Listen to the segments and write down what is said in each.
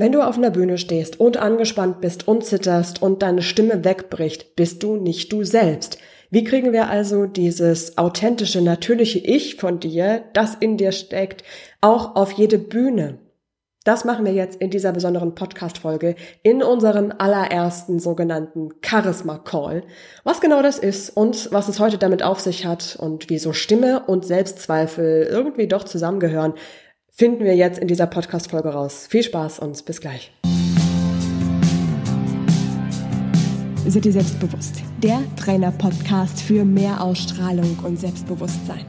Wenn du auf einer Bühne stehst und angespannt bist und zitterst und deine Stimme wegbricht, bist du nicht du selbst. Wie kriegen wir also dieses authentische, natürliche Ich von dir, das in dir steckt, auch auf jede Bühne? Das machen wir jetzt in dieser besonderen Podcast-Folge in unserem allerersten sogenannten Charisma Call. Was genau das ist und was es heute damit auf sich hat und wieso Stimme und Selbstzweifel irgendwie doch zusammengehören, finden wir jetzt in dieser Podcast-Folge raus. Viel Spaß und bis gleich. Seid ihr selbstbewusst? Der Trainer-Podcast für mehr Ausstrahlung und Selbstbewusstsein.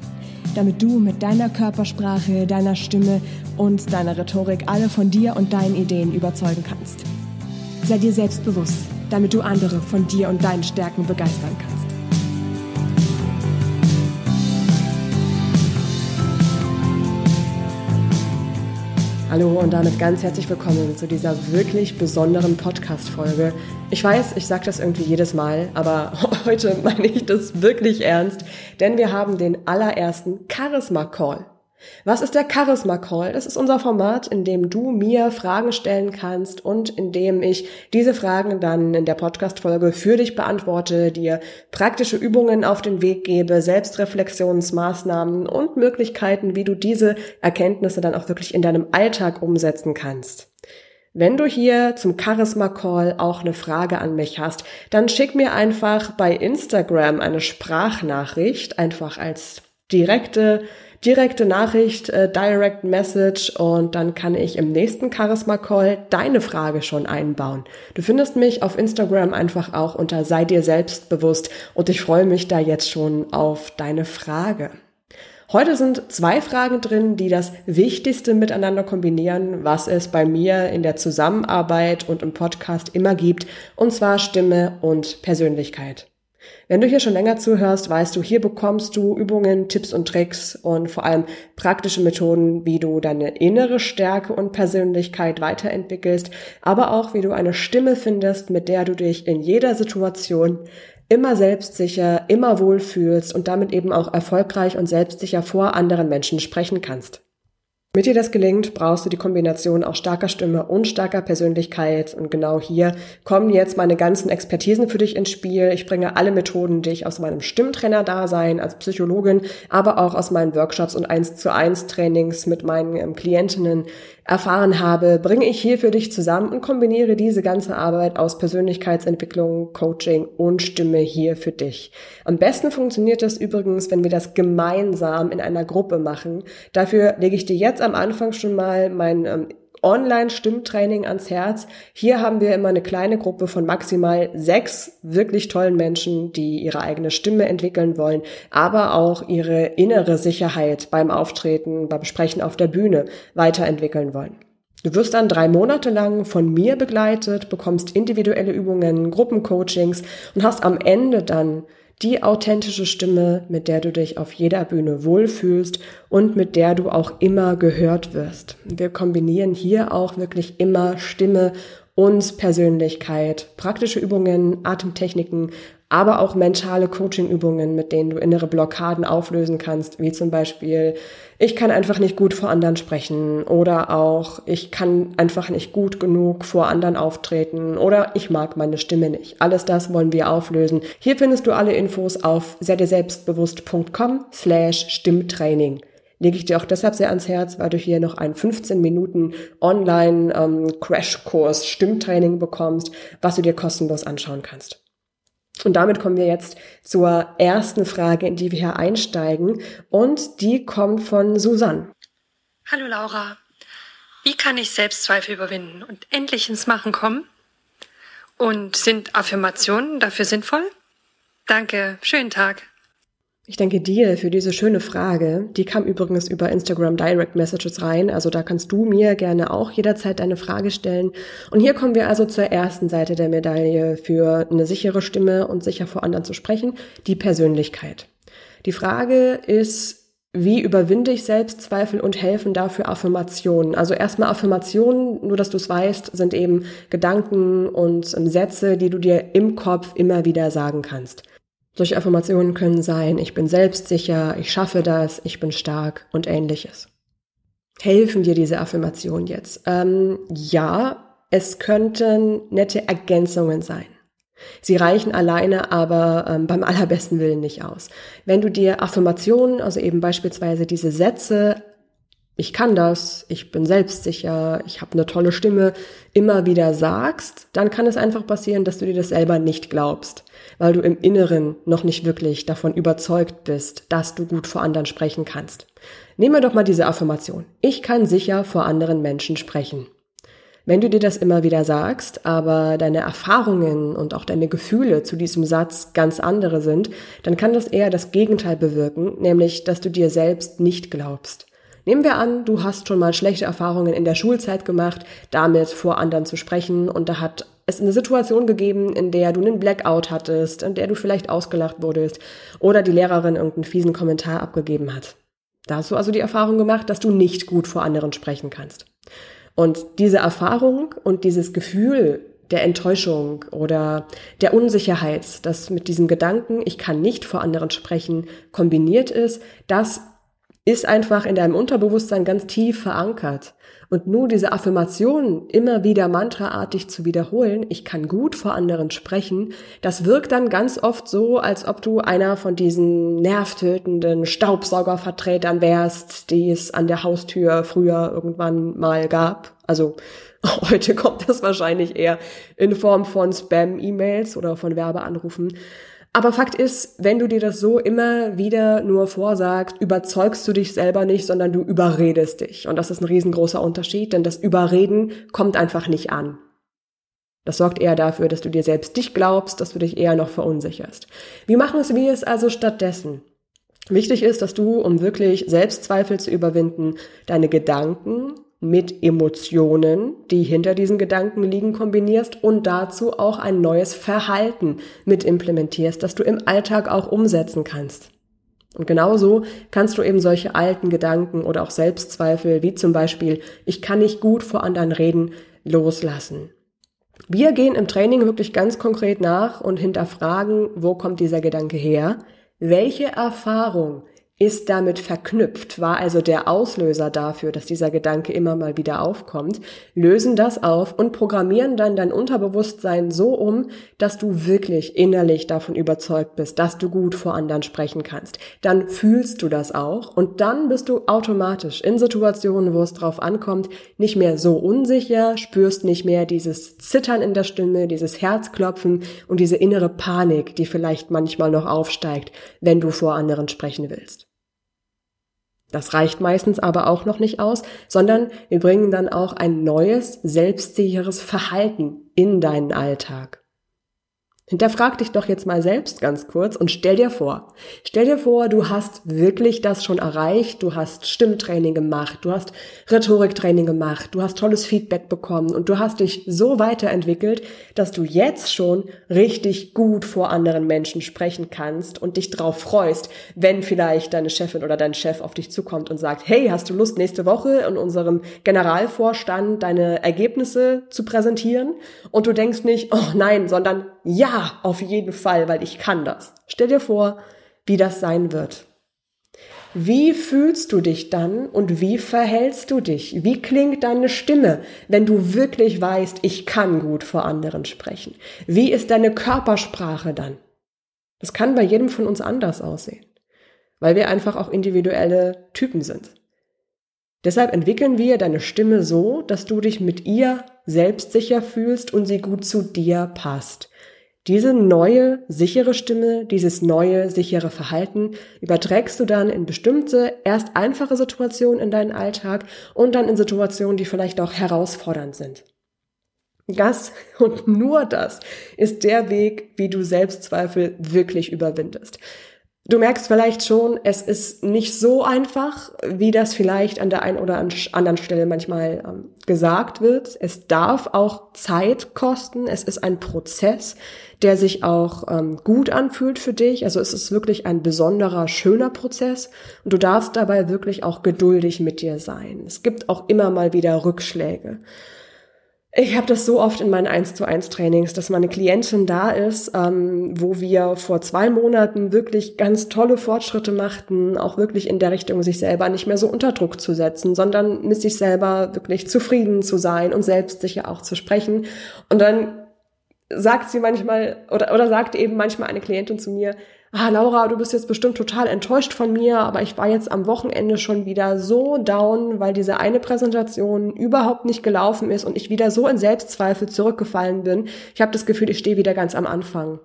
Damit du mit deiner Körpersprache, deiner Stimme und deiner Rhetorik alle von dir und deinen Ideen überzeugen kannst. Sei dir selbstbewusst, damit du andere von dir und deinen Stärken begeistern kannst. Hallo und damit ganz herzlich willkommen zu dieser wirklich besonderen Podcast-Folge. Ich weiß, ich sage das irgendwie jedes Mal, aber heute meine ich das wirklich ernst, denn wir haben den allerersten Charisma-Call. Was ist der Charisma Call? Das ist unser Format, in dem du mir Fragen stellen kannst und in dem ich diese Fragen dann in der Podcast-Folge für dich beantworte, dir praktische Übungen auf den Weg gebe, Selbstreflexionsmaßnahmen und Möglichkeiten, wie du diese Erkenntnisse dann auch wirklich in deinem Alltag umsetzen kannst. Wenn du hier zum Charisma Call auch eine Frage an mich hast, dann schick mir einfach bei Instagram eine Sprachnachricht, einfach als direkte direkte Nachricht, äh, Direct Message und dann kann ich im nächsten Charisma Call deine Frage schon einbauen. Du findest mich auf Instagram einfach auch unter sei dir selbstbewusst und ich freue mich da jetzt schon auf deine Frage. Heute sind zwei Fragen drin, die das Wichtigste miteinander kombinieren, was es bei mir in der Zusammenarbeit und im Podcast immer gibt, und zwar Stimme und Persönlichkeit. Wenn du hier schon länger zuhörst, weißt du, hier bekommst du Übungen, Tipps und Tricks und vor allem praktische Methoden, wie du deine innere Stärke und Persönlichkeit weiterentwickelst, aber auch wie du eine Stimme findest, mit der du dich in jeder Situation immer selbstsicher, immer wohlfühlst und damit eben auch erfolgreich und selbstsicher vor anderen Menschen sprechen kannst. Damit dir das gelingt, brauchst du die Kombination aus starker Stimme und starker Persönlichkeit. Und genau hier kommen jetzt meine ganzen Expertisen für dich ins Spiel. Ich bringe alle Methoden, die ich aus meinem Stimmtrainer-Dasein als Psychologin, aber auch aus meinen Workshops und 1 zu 1 Trainings mit meinen ähm, Klientinnen erfahren habe, bringe ich hier für dich zusammen und kombiniere diese ganze Arbeit aus Persönlichkeitsentwicklung, Coaching und Stimme hier für dich. Am besten funktioniert das übrigens, wenn wir das gemeinsam in einer Gruppe machen. Dafür lege ich dir jetzt am Anfang schon mal mein ähm, Online-Stimmtraining ans Herz. Hier haben wir immer eine kleine Gruppe von maximal sechs wirklich tollen Menschen, die ihre eigene Stimme entwickeln wollen, aber auch ihre innere Sicherheit beim Auftreten, beim Sprechen auf der Bühne weiterentwickeln wollen. Du wirst dann drei Monate lang von mir begleitet, bekommst individuelle Übungen, Gruppencoachings und hast am Ende dann die authentische Stimme, mit der du dich auf jeder Bühne wohlfühlst und mit der du auch immer gehört wirst. Wir kombinieren hier auch wirklich immer Stimme und Persönlichkeit, praktische Übungen, Atemtechniken, aber auch mentale Coaching-Übungen, mit denen du innere Blockaden auflösen kannst, wie zum Beispiel, ich kann einfach nicht gut vor anderen sprechen oder auch, ich kann einfach nicht gut genug vor anderen auftreten oder ich mag meine Stimme nicht. Alles das wollen wir auflösen. Hier findest du alle Infos auf selbstbewusst.com slash Stimmtraining lege ich dir auch deshalb sehr ans Herz, weil du hier noch einen 15 Minuten Online-Crashkurs ähm, Stimmtraining bekommst, was du dir kostenlos anschauen kannst. Und damit kommen wir jetzt zur ersten Frage, in die wir hier einsteigen. Und die kommt von Susanne. Hallo Laura. Wie kann ich Selbstzweifel überwinden und endlich ins Machen kommen? Und sind Affirmationen dafür sinnvoll? Danke, schönen Tag. Ich danke dir für diese schöne Frage. Die kam übrigens über Instagram Direct Messages rein. Also da kannst du mir gerne auch jederzeit deine Frage stellen. Und hier kommen wir also zur ersten Seite der Medaille für eine sichere Stimme und sicher vor anderen zu sprechen, die Persönlichkeit. Die Frage ist, wie überwinde ich Selbstzweifel und helfen dafür Affirmationen? Also erstmal Affirmationen, nur dass du es weißt, sind eben Gedanken und Sätze, die du dir im Kopf immer wieder sagen kannst. Solche Affirmationen können sein, ich bin selbstsicher, ich schaffe das, ich bin stark und ähnliches. Helfen dir diese Affirmationen jetzt? Ähm, ja, es könnten nette Ergänzungen sein. Sie reichen alleine aber ähm, beim allerbesten Willen nicht aus. Wenn du dir Affirmationen, also eben beispielsweise diese Sätze, ich kann das, ich bin selbstsicher, ich habe eine tolle Stimme, immer wieder sagst, dann kann es einfach passieren, dass du dir das selber nicht glaubst, weil du im Inneren noch nicht wirklich davon überzeugt bist, dass du gut vor anderen sprechen kannst. Nehmen wir doch mal diese Affirmation. Ich kann sicher vor anderen Menschen sprechen. Wenn du dir das immer wieder sagst, aber deine Erfahrungen und auch deine Gefühle zu diesem Satz ganz andere sind, dann kann das eher das Gegenteil bewirken, nämlich dass du dir selbst nicht glaubst. Nehmen wir an, du hast schon mal schlechte Erfahrungen in der Schulzeit gemacht, damit vor anderen zu sprechen und da hat es eine Situation gegeben, in der du einen Blackout hattest, in der du vielleicht ausgelacht wurdest oder die Lehrerin irgendeinen fiesen Kommentar abgegeben hat. Da hast du also die Erfahrung gemacht, dass du nicht gut vor anderen sprechen kannst. Und diese Erfahrung und dieses Gefühl der Enttäuschung oder der Unsicherheit, das mit diesem Gedanken, ich kann nicht vor anderen sprechen, kombiniert ist, das ist einfach in deinem Unterbewusstsein ganz tief verankert. Und nur diese Affirmation immer wieder mantraartig zu wiederholen, ich kann gut vor anderen sprechen, das wirkt dann ganz oft so, als ob du einer von diesen nervtötenden Staubsaugervertretern wärst, die es an der Haustür früher irgendwann mal gab. Also heute kommt das wahrscheinlich eher in Form von Spam-E-Mails oder von Werbeanrufen. Aber Fakt ist, wenn du dir das so immer wieder nur vorsagst, überzeugst du dich selber nicht, sondern du überredest dich. Und das ist ein riesengroßer Unterschied, denn das Überreden kommt einfach nicht an. Das sorgt eher dafür, dass du dir selbst dich glaubst, dass du dich eher noch verunsicherst. Wie machen es wir es also stattdessen? Wichtig ist, dass du, um wirklich Selbstzweifel zu überwinden, deine Gedanken mit Emotionen, die hinter diesen Gedanken liegen, kombinierst und dazu auch ein neues Verhalten mit implementierst, das du im Alltag auch umsetzen kannst. Und genauso kannst du eben solche alten Gedanken oder auch Selbstzweifel, wie zum Beispiel, ich kann nicht gut vor anderen reden, loslassen. Wir gehen im Training wirklich ganz konkret nach und hinterfragen, wo kommt dieser Gedanke her? Welche Erfahrung ist damit verknüpft, war also der Auslöser dafür, dass dieser Gedanke immer mal wieder aufkommt, lösen das auf und programmieren dann dein Unterbewusstsein so um, dass du wirklich innerlich davon überzeugt bist, dass du gut vor anderen sprechen kannst. Dann fühlst du das auch und dann bist du automatisch in Situationen, wo es drauf ankommt, nicht mehr so unsicher, spürst nicht mehr dieses Zittern in der Stimme, dieses Herzklopfen und diese innere Panik, die vielleicht manchmal noch aufsteigt, wenn du vor anderen sprechen willst. Das reicht meistens aber auch noch nicht aus, sondern wir bringen dann auch ein neues, selbstsicheres Verhalten in deinen Alltag. Hinterfrag dich doch jetzt mal selbst ganz kurz und stell dir vor, stell dir vor, du hast wirklich das schon erreicht, du hast Stimmtraining gemacht, du hast Rhetoriktraining gemacht, du hast tolles Feedback bekommen. Und du hast dich so weiterentwickelt, dass du jetzt schon richtig gut vor anderen Menschen sprechen kannst und dich drauf freust, wenn vielleicht deine Chefin oder dein Chef auf dich zukommt und sagt, hey, hast du Lust nächste Woche in unserem Generalvorstand deine Ergebnisse zu präsentieren? Und du denkst nicht, oh nein, sondern ja, auf jeden Fall, weil ich kann das. Stell dir vor, wie das sein wird. Wie fühlst du dich dann und wie verhältst du dich? Wie klingt deine Stimme, wenn du wirklich weißt, ich kann gut vor anderen sprechen? Wie ist deine Körpersprache dann? Das kann bei jedem von uns anders aussehen, weil wir einfach auch individuelle Typen sind. Deshalb entwickeln wir deine Stimme so, dass du dich mit ihr selbstsicher fühlst und sie gut zu dir passt. Diese neue, sichere Stimme, dieses neue, sichere Verhalten überträgst du dann in bestimmte, erst einfache Situationen in deinen Alltag und dann in Situationen, die vielleicht auch herausfordernd sind. Das und nur das ist der Weg, wie du Selbstzweifel wirklich überwindest. Du merkst vielleicht schon, es ist nicht so einfach, wie das vielleicht an der einen oder anderen Stelle manchmal ähm, gesagt wird. Es darf auch Zeit kosten. Es ist ein Prozess, der sich auch ähm, gut anfühlt für dich. Also es ist wirklich ein besonderer, schöner Prozess. Und du darfst dabei wirklich auch geduldig mit dir sein. Es gibt auch immer mal wieder Rückschläge. Ich habe das so oft in meinen 1 zu 1 Trainings, dass meine Klientin da ist, ähm, wo wir vor zwei Monaten wirklich ganz tolle Fortschritte machten, auch wirklich in der Richtung, sich selber nicht mehr so unter Druck zu setzen, sondern mit sich selber wirklich zufrieden zu sein und selbstsicher auch zu sprechen. Und dann sagt sie manchmal oder, oder sagt eben manchmal eine Klientin zu mir, ah, Laura, du bist jetzt bestimmt total enttäuscht von mir, aber ich war jetzt am Wochenende schon wieder so down, weil diese eine Präsentation überhaupt nicht gelaufen ist und ich wieder so in Selbstzweifel zurückgefallen bin. Ich habe das Gefühl, ich stehe wieder ganz am Anfang.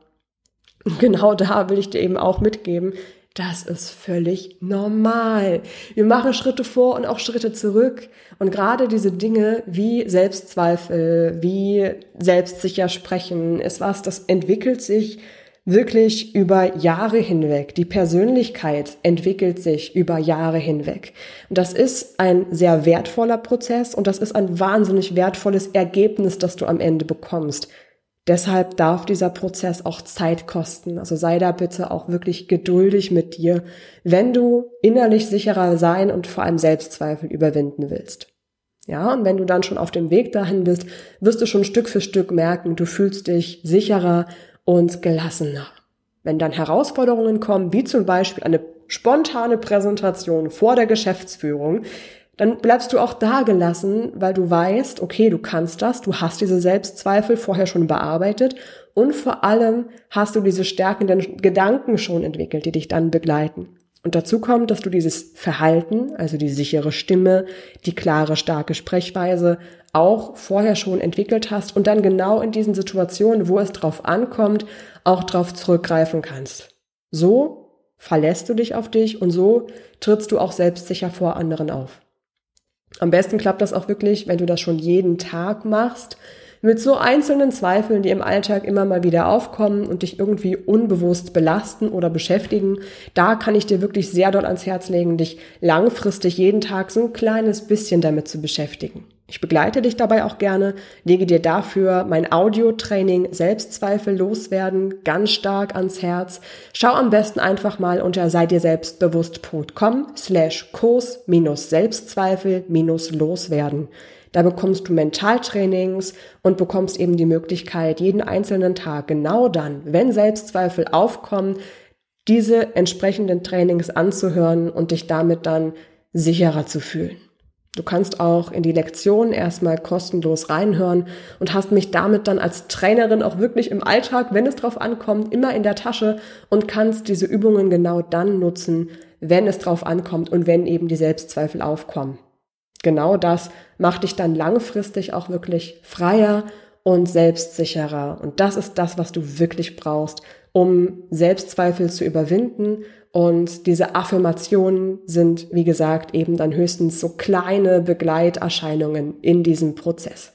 genau da will ich dir eben auch mitgeben, das ist völlig normal. Wir machen Schritte vor und auch Schritte zurück. Und gerade diese Dinge wie Selbstzweifel, wie selbstsicher sprechen, ist was, das entwickelt sich wirklich über Jahre hinweg. Die Persönlichkeit entwickelt sich über Jahre hinweg. Und das ist ein sehr wertvoller Prozess und das ist ein wahnsinnig wertvolles Ergebnis, das du am Ende bekommst. Deshalb darf dieser Prozess auch Zeit kosten. Also sei da bitte auch wirklich geduldig mit dir, wenn du innerlich sicherer sein und vor allem Selbstzweifel überwinden willst. Ja, und wenn du dann schon auf dem Weg dahin bist, wirst du schon Stück für Stück merken, du fühlst dich sicherer und gelassener. Wenn dann Herausforderungen kommen, wie zum Beispiel eine spontane Präsentation vor der Geschäftsführung, dann bleibst du auch da gelassen, weil du weißt, okay, du kannst das, du hast diese Selbstzweifel vorher schon bearbeitet und vor allem hast du diese stärkenden Gedanken schon entwickelt, die dich dann begleiten. Und dazu kommt, dass du dieses Verhalten, also die sichere Stimme, die klare, starke Sprechweise auch vorher schon entwickelt hast und dann genau in diesen Situationen, wo es drauf ankommt, auch drauf zurückgreifen kannst. So verlässt du dich auf dich und so trittst du auch selbstsicher vor anderen auf. Am besten klappt das auch wirklich, wenn du das schon jeden Tag machst, mit so einzelnen Zweifeln, die im Alltag immer mal wieder aufkommen und dich irgendwie unbewusst belasten oder beschäftigen. Da kann ich dir wirklich sehr dort ans Herz legen, dich langfristig jeden Tag so ein kleines bisschen damit zu beschäftigen. Ich begleite dich dabei auch gerne, lege dir dafür mein Audio-Training Selbstzweifel loswerden ganz stark ans Herz. Schau am besten einfach mal unter sei dir selbstbewusst.com slash Kurs minus Selbstzweifel minus loswerden. Da bekommst du Mentaltrainings und bekommst eben die Möglichkeit, jeden einzelnen Tag genau dann, wenn Selbstzweifel aufkommen, diese entsprechenden Trainings anzuhören und dich damit dann sicherer zu fühlen. Du kannst auch in die Lektion erstmal kostenlos reinhören und hast mich damit dann als Trainerin auch wirklich im Alltag, wenn es drauf ankommt, immer in der Tasche und kannst diese Übungen genau dann nutzen, wenn es drauf ankommt und wenn eben die Selbstzweifel aufkommen. Genau das macht dich dann langfristig auch wirklich freier und selbstsicherer. Und das ist das, was du wirklich brauchst, um Selbstzweifel zu überwinden und diese Affirmationen sind, wie gesagt, eben dann höchstens so kleine Begleiterscheinungen in diesem Prozess.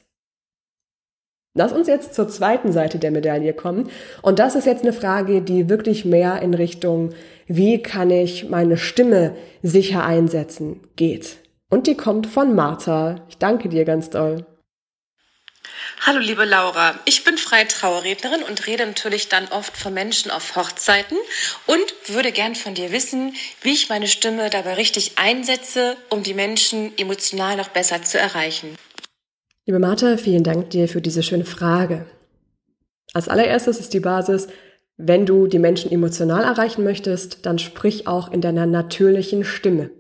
Lass uns jetzt zur zweiten Seite der Medaille kommen. Und das ist jetzt eine Frage, die wirklich mehr in Richtung, wie kann ich meine Stimme sicher einsetzen, geht. Und die kommt von Martha. Ich danke dir ganz doll. Hallo liebe Laura, ich bin freie Trauerrednerin und rede natürlich dann oft von Menschen auf Hochzeiten und würde gern von dir wissen, wie ich meine Stimme dabei richtig einsetze, um die Menschen emotional noch besser zu erreichen. Liebe Martha, vielen Dank dir für diese schöne Frage. Als allererstes ist die Basis, wenn du die Menschen emotional erreichen möchtest, dann sprich auch in deiner natürlichen Stimme.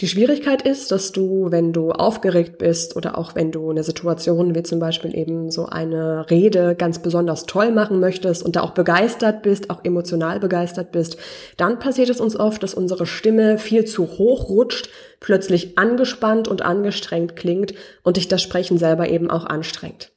Die Schwierigkeit ist, dass du, wenn du aufgeregt bist oder auch wenn du eine Situation wie zum Beispiel eben so eine Rede ganz besonders toll machen möchtest und da auch begeistert bist, auch emotional begeistert bist, dann passiert es uns oft, dass unsere Stimme viel zu hoch rutscht, plötzlich angespannt und angestrengt klingt und dich das Sprechen selber eben auch anstrengt.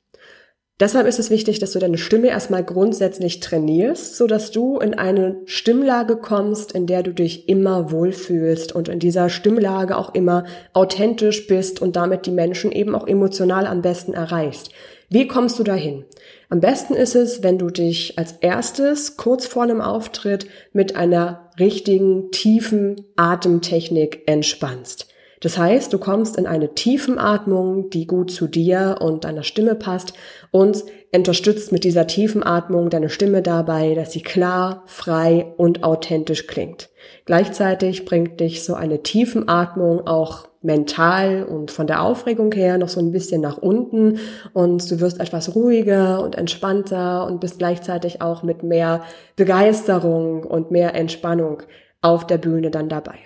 Deshalb ist es wichtig, dass du deine Stimme erstmal grundsätzlich trainierst, so dass du in eine Stimmlage kommst, in der du dich immer wohlfühlst und in dieser Stimmlage auch immer authentisch bist und damit die Menschen eben auch emotional am besten erreichst. Wie kommst du dahin? Am besten ist es, wenn du dich als erstes kurz vor einem Auftritt mit einer richtigen, tiefen Atemtechnik entspannst. Das heißt, du kommst in eine Tiefenatmung, die gut zu dir und deiner Stimme passt und unterstützt mit dieser Tiefenatmung deine Stimme dabei, dass sie klar, frei und authentisch klingt. Gleichzeitig bringt dich so eine Tiefenatmung auch mental und von der Aufregung her noch so ein bisschen nach unten und du wirst etwas ruhiger und entspannter und bist gleichzeitig auch mit mehr Begeisterung und mehr Entspannung auf der Bühne dann dabei.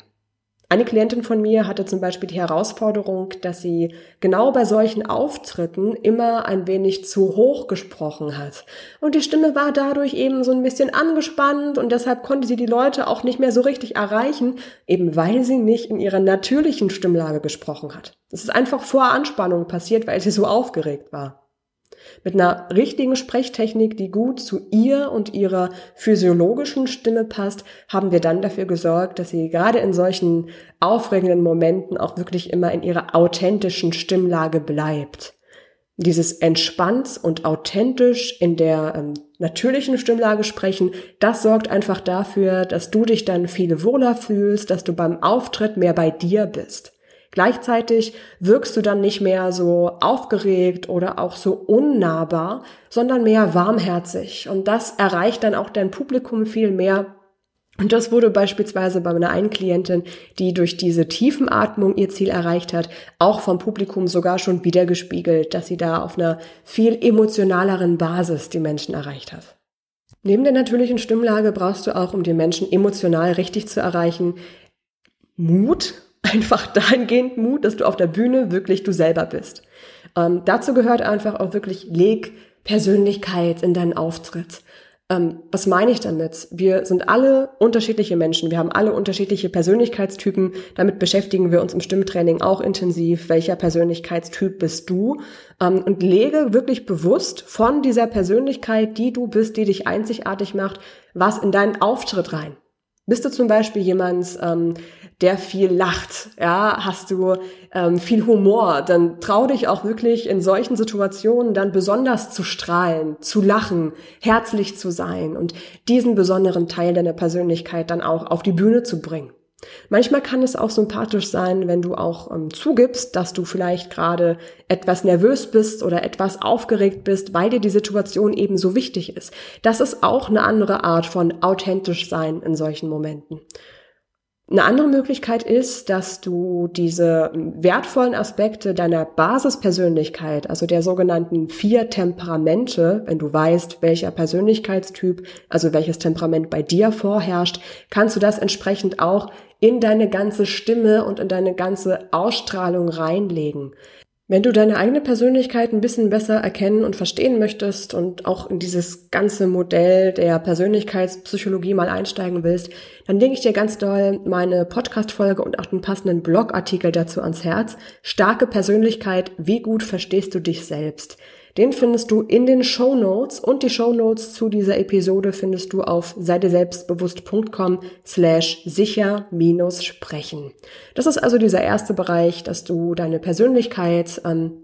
Eine Klientin von mir hatte zum Beispiel die Herausforderung, dass sie genau bei solchen Auftritten immer ein wenig zu hoch gesprochen hat. Und die Stimme war dadurch eben so ein bisschen angespannt und deshalb konnte sie die Leute auch nicht mehr so richtig erreichen, eben weil sie nicht in ihrer natürlichen Stimmlage gesprochen hat. Das ist einfach vor Anspannung passiert, weil sie so aufgeregt war. Mit einer richtigen Sprechtechnik, die gut zu ihr und ihrer physiologischen Stimme passt, haben wir dann dafür gesorgt, dass sie gerade in solchen aufregenden Momenten auch wirklich immer in ihrer authentischen Stimmlage bleibt. Dieses entspannt und authentisch in der ähm, natürlichen Stimmlage sprechen, das sorgt einfach dafür, dass du dich dann viel wohler fühlst, dass du beim Auftritt mehr bei dir bist. Gleichzeitig wirkst du dann nicht mehr so aufgeregt oder auch so unnahbar, sondern mehr warmherzig. Und das erreicht dann auch dein Publikum viel mehr. Und das wurde beispielsweise bei meiner einen Klientin, die durch diese Tiefenatmung ihr Ziel erreicht hat, auch vom Publikum sogar schon wiedergespiegelt, dass sie da auf einer viel emotionaleren Basis die Menschen erreicht hat. Neben der natürlichen Stimmlage brauchst du auch, um die Menschen emotional richtig zu erreichen, Mut einfach dahingehend Mut, dass du auf der Bühne wirklich du selber bist. Ähm, dazu gehört einfach auch wirklich, leg Persönlichkeit in deinen Auftritt. Ähm, was meine ich damit? Wir sind alle unterschiedliche Menschen. Wir haben alle unterschiedliche Persönlichkeitstypen. Damit beschäftigen wir uns im Stimmtraining auch intensiv. Welcher Persönlichkeitstyp bist du? Ähm, und lege wirklich bewusst von dieser Persönlichkeit, die du bist, die dich einzigartig macht, was in deinen Auftritt rein. Bist du zum Beispiel jemand, ähm, der viel lacht, ja, hast du ähm, viel Humor, dann trau dich auch wirklich in solchen Situationen dann besonders zu strahlen, zu lachen, herzlich zu sein und diesen besonderen Teil deiner Persönlichkeit dann auch auf die Bühne zu bringen. Manchmal kann es auch sympathisch sein, wenn du auch ähm, zugibst, dass du vielleicht gerade etwas nervös bist oder etwas aufgeregt bist, weil dir die Situation eben so wichtig ist. Das ist auch eine andere Art von authentisch sein in solchen Momenten. Eine andere Möglichkeit ist, dass du diese wertvollen Aspekte deiner Basispersönlichkeit, also der sogenannten vier Temperamente, wenn du weißt, welcher Persönlichkeitstyp, also welches Temperament bei dir vorherrscht, kannst du das entsprechend auch in deine ganze Stimme und in deine ganze Ausstrahlung reinlegen. Wenn du deine eigene Persönlichkeit ein bisschen besser erkennen und verstehen möchtest und auch in dieses ganze Modell der Persönlichkeitspsychologie mal einsteigen willst, dann lege ich dir ganz doll meine Podcast-Folge und auch den passenden Blogartikel dazu ans Herz. Starke Persönlichkeit, wie gut verstehst du dich selbst? Den findest du in den Show Notes und die Show Notes zu dieser Episode findest du auf seideselbstbewusst.com slash sicher minus sprechen. Das ist also dieser erste Bereich, dass du deine Persönlichkeit ähm,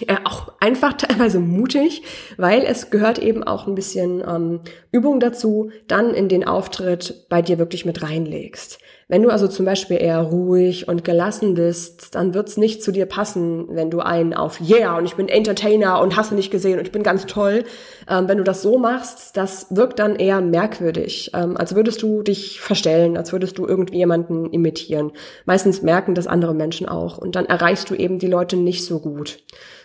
ja, auch einfach teilweise mutig, weil es gehört eben auch ein bisschen ähm, Übung dazu, dann in den Auftritt bei dir wirklich mit reinlegst. Wenn du also zum Beispiel eher ruhig und gelassen bist, dann wird's nicht zu dir passen, wenn du einen auf Yeah und ich bin Entertainer und hast du nicht gesehen und ich bin ganz toll. Ähm, wenn du das so machst, das wirkt dann eher merkwürdig, ähm, als würdest du dich verstellen, als würdest du irgendwie jemanden imitieren. Meistens merken das andere Menschen auch und dann erreichst du eben die Leute nicht so gut.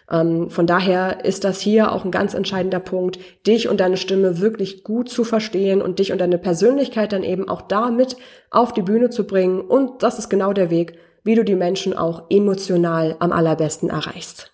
Ähm, von daher ist das hier auch ein ganz entscheidender Punkt, dich und deine Stimme wirklich gut zu verstehen und dich und deine Persönlichkeit dann eben auch damit auf die Bühne zu bringen. Und das ist genau der Weg, wie du die Menschen auch emotional am allerbesten erreichst.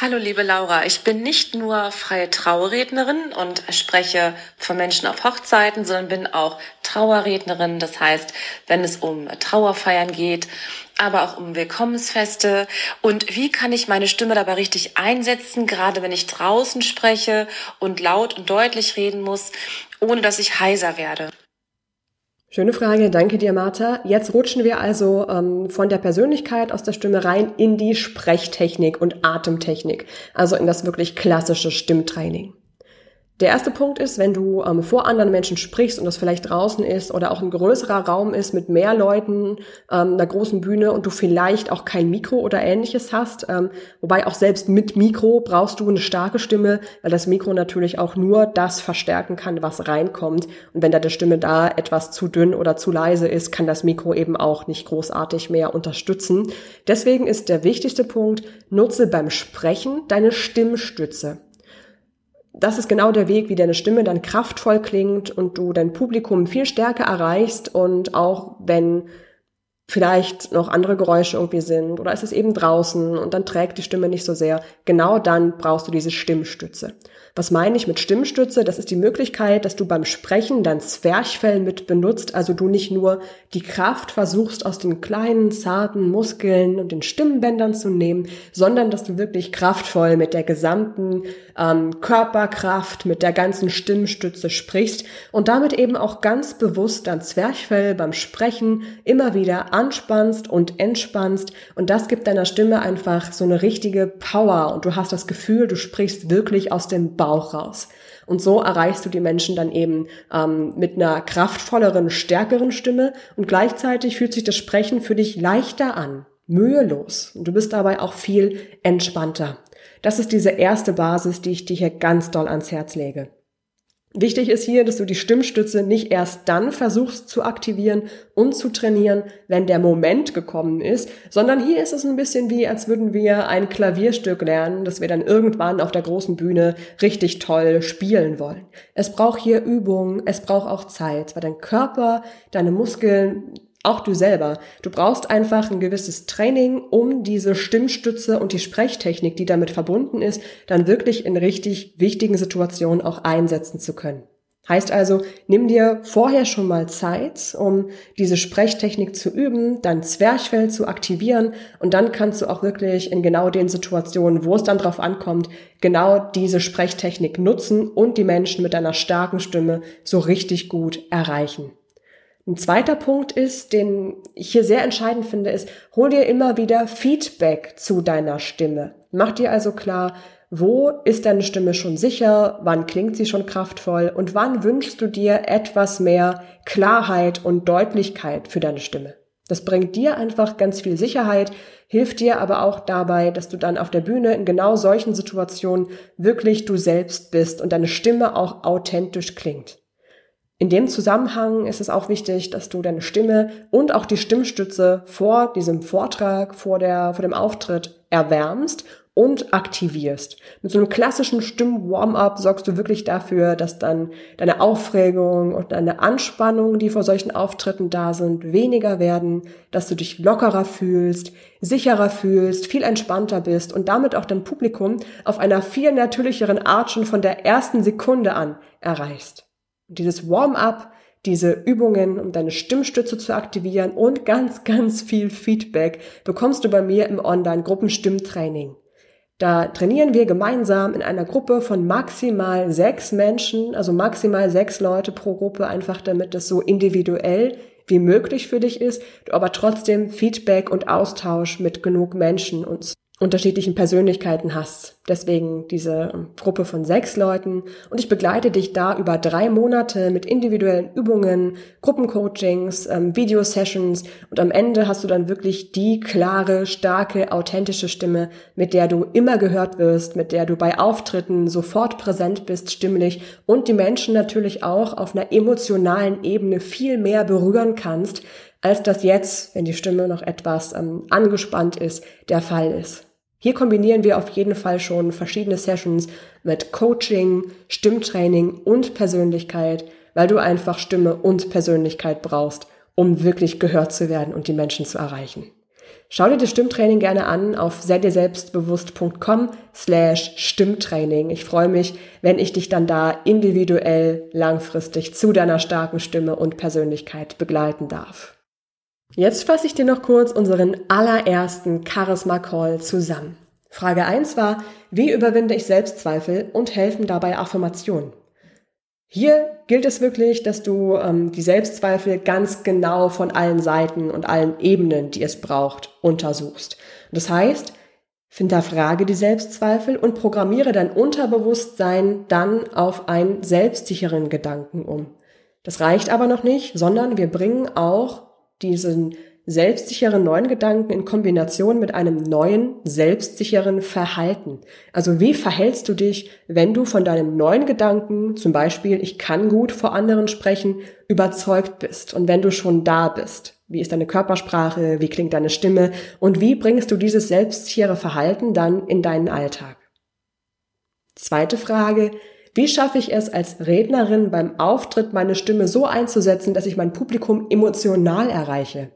Hallo liebe Laura, ich bin nicht nur freie Trauerrednerin und spreche von Menschen auf Hochzeiten, sondern bin auch Trauerrednerin. Das heißt, wenn es um Trauerfeiern geht, aber auch um Willkommensfeste und wie kann ich meine Stimme dabei richtig einsetzen, gerade wenn ich draußen spreche und laut und deutlich reden muss, ohne dass ich heiser werde. Schöne Frage, danke dir, Martha. Jetzt rutschen wir also ähm, von der Persönlichkeit aus der Stimme rein in die Sprechtechnik und Atemtechnik, also in das wirklich klassische Stimmtraining. Der erste Punkt ist, wenn du ähm, vor anderen Menschen sprichst und das vielleicht draußen ist oder auch ein größerer Raum ist mit mehr Leuten, ähm, einer großen Bühne und du vielleicht auch kein Mikro oder ähnliches hast. Ähm, wobei auch selbst mit Mikro brauchst du eine starke Stimme, weil das Mikro natürlich auch nur das verstärken kann, was reinkommt. Und wenn deine Stimme da etwas zu dünn oder zu leise ist, kann das Mikro eben auch nicht großartig mehr unterstützen. Deswegen ist der wichtigste Punkt, nutze beim Sprechen deine Stimmstütze das ist genau der Weg, wie deine Stimme dann kraftvoll klingt und du dein Publikum viel stärker erreichst und auch wenn vielleicht noch andere Geräusche irgendwie sind oder ist es eben draußen und dann trägt die Stimme nicht so sehr, genau dann brauchst du diese Stimmstütze. Was meine ich mit Stimmstütze? Das ist die Möglichkeit, dass du beim Sprechen dein Zwerchfell mit benutzt, also du nicht nur die Kraft versuchst aus den kleinen, zarten Muskeln und den Stimmbändern zu nehmen, sondern dass du wirklich kraftvoll mit der gesamten ähm, Körperkraft, mit der ganzen Stimmstütze sprichst und damit eben auch ganz bewusst dein Zwerchfell beim Sprechen immer wieder anspannst und entspannst und das gibt deiner Stimme einfach so eine richtige Power und du hast das Gefühl, du sprichst wirklich aus dem Bauch raus. Und so erreichst du die Menschen dann eben ähm, mit einer kraftvolleren, stärkeren Stimme und gleichzeitig fühlt sich das Sprechen für dich leichter an, mühelos. Und du bist dabei auch viel entspannter. Das ist diese erste Basis, die ich dir hier ganz doll ans Herz lege. Wichtig ist hier, dass du die Stimmstütze nicht erst dann versuchst zu aktivieren und zu trainieren, wenn der Moment gekommen ist, sondern hier ist es ein bisschen wie, als würden wir ein Klavierstück lernen, das wir dann irgendwann auf der großen Bühne richtig toll spielen wollen. Es braucht hier Übung, es braucht auch Zeit, weil dein Körper, deine Muskeln auch du selber. Du brauchst einfach ein gewisses Training, um diese Stimmstütze und die Sprechtechnik, die damit verbunden ist, dann wirklich in richtig wichtigen Situationen auch einsetzen zu können. Heißt also, nimm dir vorher schon mal Zeit, um diese Sprechtechnik zu üben, dein Zwerchfell zu aktivieren und dann kannst du auch wirklich in genau den Situationen, wo es dann drauf ankommt, genau diese Sprechtechnik nutzen und die Menschen mit deiner starken Stimme so richtig gut erreichen. Ein zweiter Punkt ist, den ich hier sehr entscheidend finde, ist, hol dir immer wieder Feedback zu deiner Stimme. Mach dir also klar, wo ist deine Stimme schon sicher, wann klingt sie schon kraftvoll und wann wünschst du dir etwas mehr Klarheit und Deutlichkeit für deine Stimme. Das bringt dir einfach ganz viel Sicherheit, hilft dir aber auch dabei, dass du dann auf der Bühne in genau solchen Situationen wirklich du selbst bist und deine Stimme auch authentisch klingt. In dem Zusammenhang ist es auch wichtig, dass du deine Stimme und auch die Stimmstütze vor diesem Vortrag, vor, der, vor dem Auftritt erwärmst und aktivierst. Mit so einem klassischen Stimm-Warm-up sorgst du wirklich dafür, dass dann deine Aufregung und deine Anspannung, die vor solchen Auftritten da sind, weniger werden, dass du dich lockerer fühlst, sicherer fühlst, viel entspannter bist und damit auch dein Publikum auf einer viel natürlicheren Art schon von der ersten Sekunde an erreichst dieses Warm-up, diese Übungen, um deine Stimmstütze zu aktivieren und ganz, ganz viel Feedback bekommst du bei mir im Online-Gruppenstimmtraining. Da trainieren wir gemeinsam in einer Gruppe von maximal sechs Menschen, also maximal sechs Leute pro Gruppe, einfach damit es so individuell wie möglich für dich ist, aber trotzdem Feedback und Austausch mit genug Menschen und unterschiedlichen Persönlichkeiten hast. Deswegen diese Gruppe von sechs Leuten. Und ich begleite dich da über drei Monate mit individuellen Übungen, Gruppencoachings, ähm, Videosessions. Und am Ende hast du dann wirklich die klare, starke, authentische Stimme, mit der du immer gehört wirst, mit der du bei Auftritten sofort präsent bist, stimmlich und die Menschen natürlich auch auf einer emotionalen Ebene viel mehr berühren kannst, als das jetzt, wenn die Stimme noch etwas ähm, angespannt ist, der Fall ist. Hier kombinieren wir auf jeden Fall schon verschiedene Sessions mit Coaching, Stimmtraining und Persönlichkeit, weil du einfach Stimme und Persönlichkeit brauchst, um wirklich gehört zu werden und die Menschen zu erreichen. Schau dir das Stimmtraining gerne an auf selbstbewusst.com slash Stimmtraining. Ich freue mich, wenn ich dich dann da individuell langfristig zu deiner starken Stimme und Persönlichkeit begleiten darf. Jetzt fasse ich dir noch kurz unseren allerersten Charisma Call zusammen. Frage 1 war, wie überwinde ich Selbstzweifel und helfen dabei Affirmationen? Hier gilt es wirklich, dass du ähm, die Selbstzweifel ganz genau von allen Seiten und allen Ebenen, die es braucht, untersuchst. Das heißt, Hinterfrage die Selbstzweifel und programmiere dein Unterbewusstsein dann auf einen selbstsicheren Gedanken um. Das reicht aber noch nicht, sondern wir bringen auch diesen selbstsicheren neuen Gedanken in Kombination mit einem neuen selbstsicheren Verhalten. Also wie verhältst du dich, wenn du von deinem neuen Gedanken, zum Beispiel ich kann gut vor anderen sprechen, überzeugt bist und wenn du schon da bist? Wie ist deine Körpersprache? Wie klingt deine Stimme? Und wie bringst du dieses selbstsichere Verhalten dann in deinen Alltag? Zweite Frage. Wie schaffe ich es als Rednerin beim Auftritt meine Stimme so einzusetzen, dass ich mein Publikum emotional erreiche?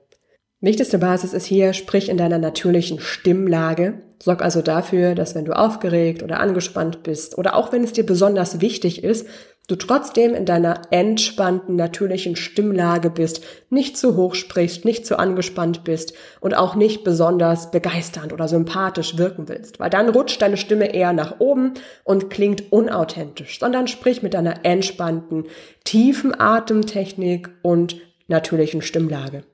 Wichtigste Basis ist hier, sprich in deiner natürlichen Stimmlage. Sorg also dafür, dass wenn du aufgeregt oder angespannt bist oder auch wenn es dir besonders wichtig ist, du trotzdem in deiner entspannten, natürlichen Stimmlage bist, nicht zu hoch sprichst, nicht zu angespannt bist und auch nicht besonders begeisternd oder sympathisch wirken willst, weil dann rutscht deine Stimme eher nach oben und klingt unauthentisch, sondern sprich mit deiner entspannten, tiefen Atemtechnik und natürlichen Stimmlage.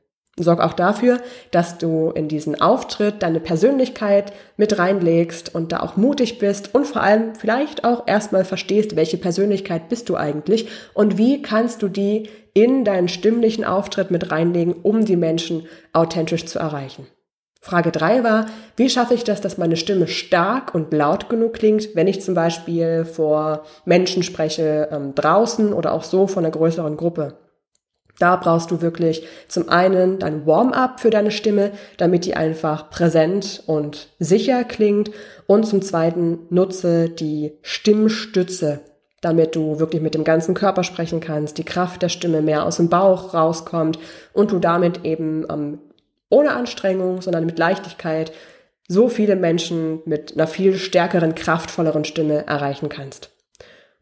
Sorg auch dafür, dass du in diesen Auftritt deine Persönlichkeit mit reinlegst und da auch mutig bist und vor allem vielleicht auch erstmal verstehst, welche Persönlichkeit bist du eigentlich und wie kannst du die in deinen stimmlichen Auftritt mit reinlegen, um die Menschen authentisch zu erreichen. Frage drei war, wie schaffe ich das, dass meine Stimme stark und laut genug klingt, wenn ich zum Beispiel vor Menschen spreche, ähm, draußen oder auch so vor einer größeren Gruppe? Da brauchst du wirklich zum einen dein Warm-up für deine Stimme, damit die einfach präsent und sicher klingt. Und zum zweiten nutze die Stimmstütze, damit du wirklich mit dem ganzen Körper sprechen kannst, die Kraft der Stimme mehr aus dem Bauch rauskommt und du damit eben ähm, ohne Anstrengung, sondern mit Leichtigkeit so viele Menschen mit einer viel stärkeren, kraftvolleren Stimme erreichen kannst.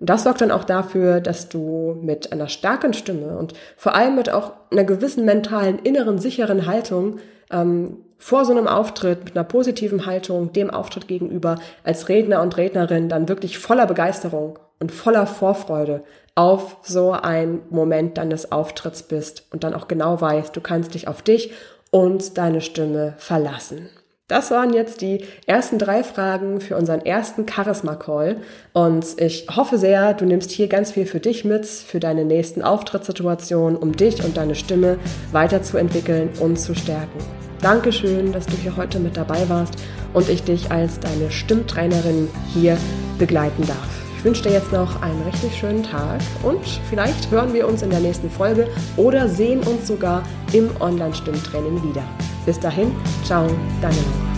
Und das sorgt dann auch dafür, dass du mit einer starken Stimme und vor allem mit auch einer gewissen mentalen, inneren, sicheren Haltung ähm, vor so einem Auftritt, mit einer positiven Haltung dem Auftritt gegenüber als Redner und Rednerin dann wirklich voller Begeisterung und voller Vorfreude auf so einen Moment deines Auftritts bist und dann auch genau weißt, du kannst dich auf dich und deine Stimme verlassen. Das waren jetzt die ersten drei Fragen für unseren ersten Charisma-Call. Und ich hoffe sehr, du nimmst hier ganz viel für dich mit, für deine nächsten Auftrittssituationen, um dich und deine Stimme weiterzuentwickeln und zu stärken. Dankeschön, dass du hier heute mit dabei warst und ich dich als deine Stimmtrainerin hier begleiten darf. Ich wünsche dir jetzt noch einen richtig schönen Tag und vielleicht hören wir uns in der nächsten Folge oder sehen uns sogar im Online-Stimmtraining wieder. Bis dahin, ciao, deine Laura.